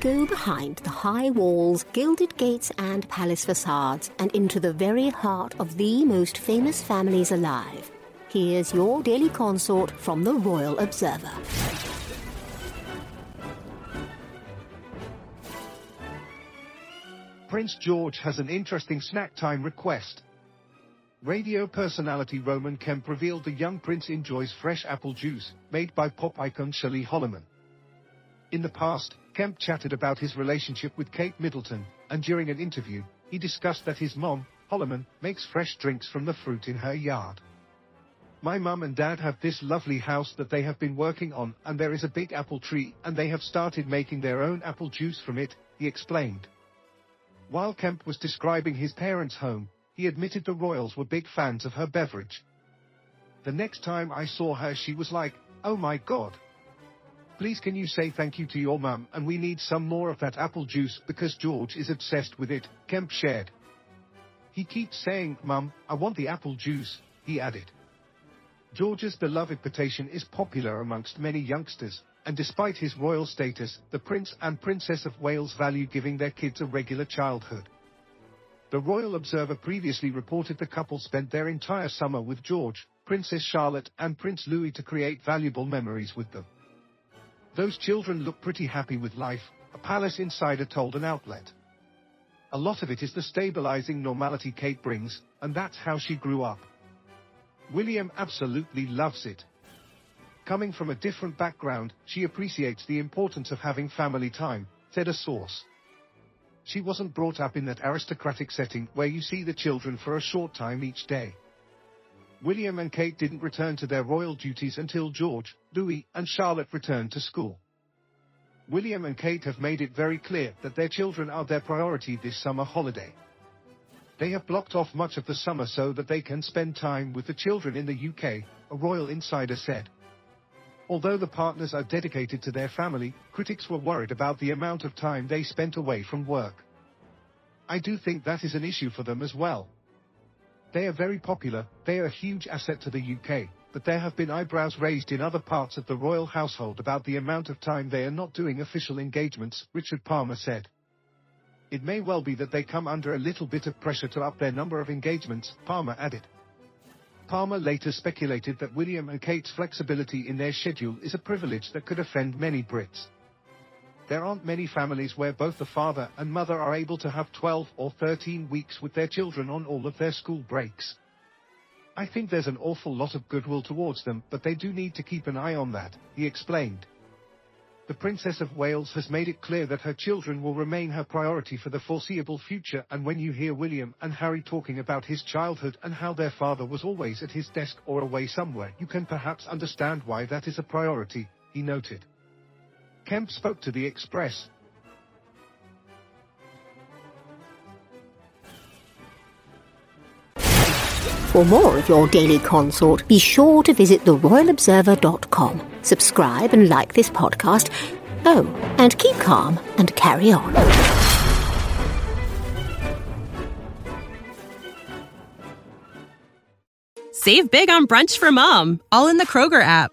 Go behind the high walls, gilded gates, and palace facades and into the very heart of the most famous families alive. Here's your daily consort from the Royal Observer. Prince George has an interesting snack time request. Radio personality Roman Kemp revealed the young prince enjoys fresh apple juice, made by pop icon Shirlie Holliman. In the past, Kemp chatted about his relationship with Kate Middleton, and during an interview, he discussed that his mom, Holliman, makes fresh drinks from the fruit in her yard. My mum and dad have this lovely house that they have been working on, and there is a big apple tree, and they have started making their own apple juice from it, he explained. While Kemp was describing his parents' home, he admitted the royals were big fans of her beverage. The next time I saw her she was like, oh my god. Please can you say thank you to your mum and we need some more of that apple juice because George is obsessed with it, Kemp shared. He keeps saying, Mum, I want the apple juice, he added. George's beloved potation is popular amongst many youngsters, and despite his royal status, the Prince and Princess of Wales value giving their kids a regular childhood. The Royal Observer previously reported the couple spent their entire summer with George, Princess Charlotte and Prince Louis to create valuable memories with them. Those children look pretty happy with life, a palace insider told an outlet. A lot of it is the stabilizing normality Kate brings, and that's how she grew up. William absolutely loves it. Coming from a different background, she appreciates the importance of having family time, said a source. She wasn't brought up in that aristocratic setting where you see the children for a short time each day. William and Kate didn't return to their royal duties until George, Louis, and Charlotte returned to school. William and Kate have made it very clear that their children are their priority this summer holiday. They have blocked off much of the summer so that they can spend time with the children in the UK, a royal insider said. Although the partners are dedicated to their family, critics were worried about the amount of time they spent away from work. I do think that is an issue for them as well. They are very popular, they are a huge asset to the UK, but there have been eyebrows raised in other parts of the royal household about the amount of time they are not doing official engagements, Richard Palmer said. It may well be that they come under a little bit of pressure to up their number of engagements, Palmer added. Palmer later speculated that William and Kate's flexibility in their schedule is a privilege that could offend many Brits. There aren't many families where both the father and mother are able to have 12 or 13 weeks with their children on all of their school breaks. I think there's an awful lot of goodwill towards them, but they do need to keep an eye on that, he explained. The Princess of Wales has made it clear that her children will remain her priority for the foreseeable future and when you hear William and Harry talking about his childhood and how their father was always at his desk or away somewhere, you can perhaps understand why that is a priority, he noted. Kemp spoke to the Express. For more of your daily consort, be sure to visit theroyalobserver.com. Subscribe and like this podcast. Oh, and keep calm and carry on. Save big on brunch for mom, all in the Kroger app.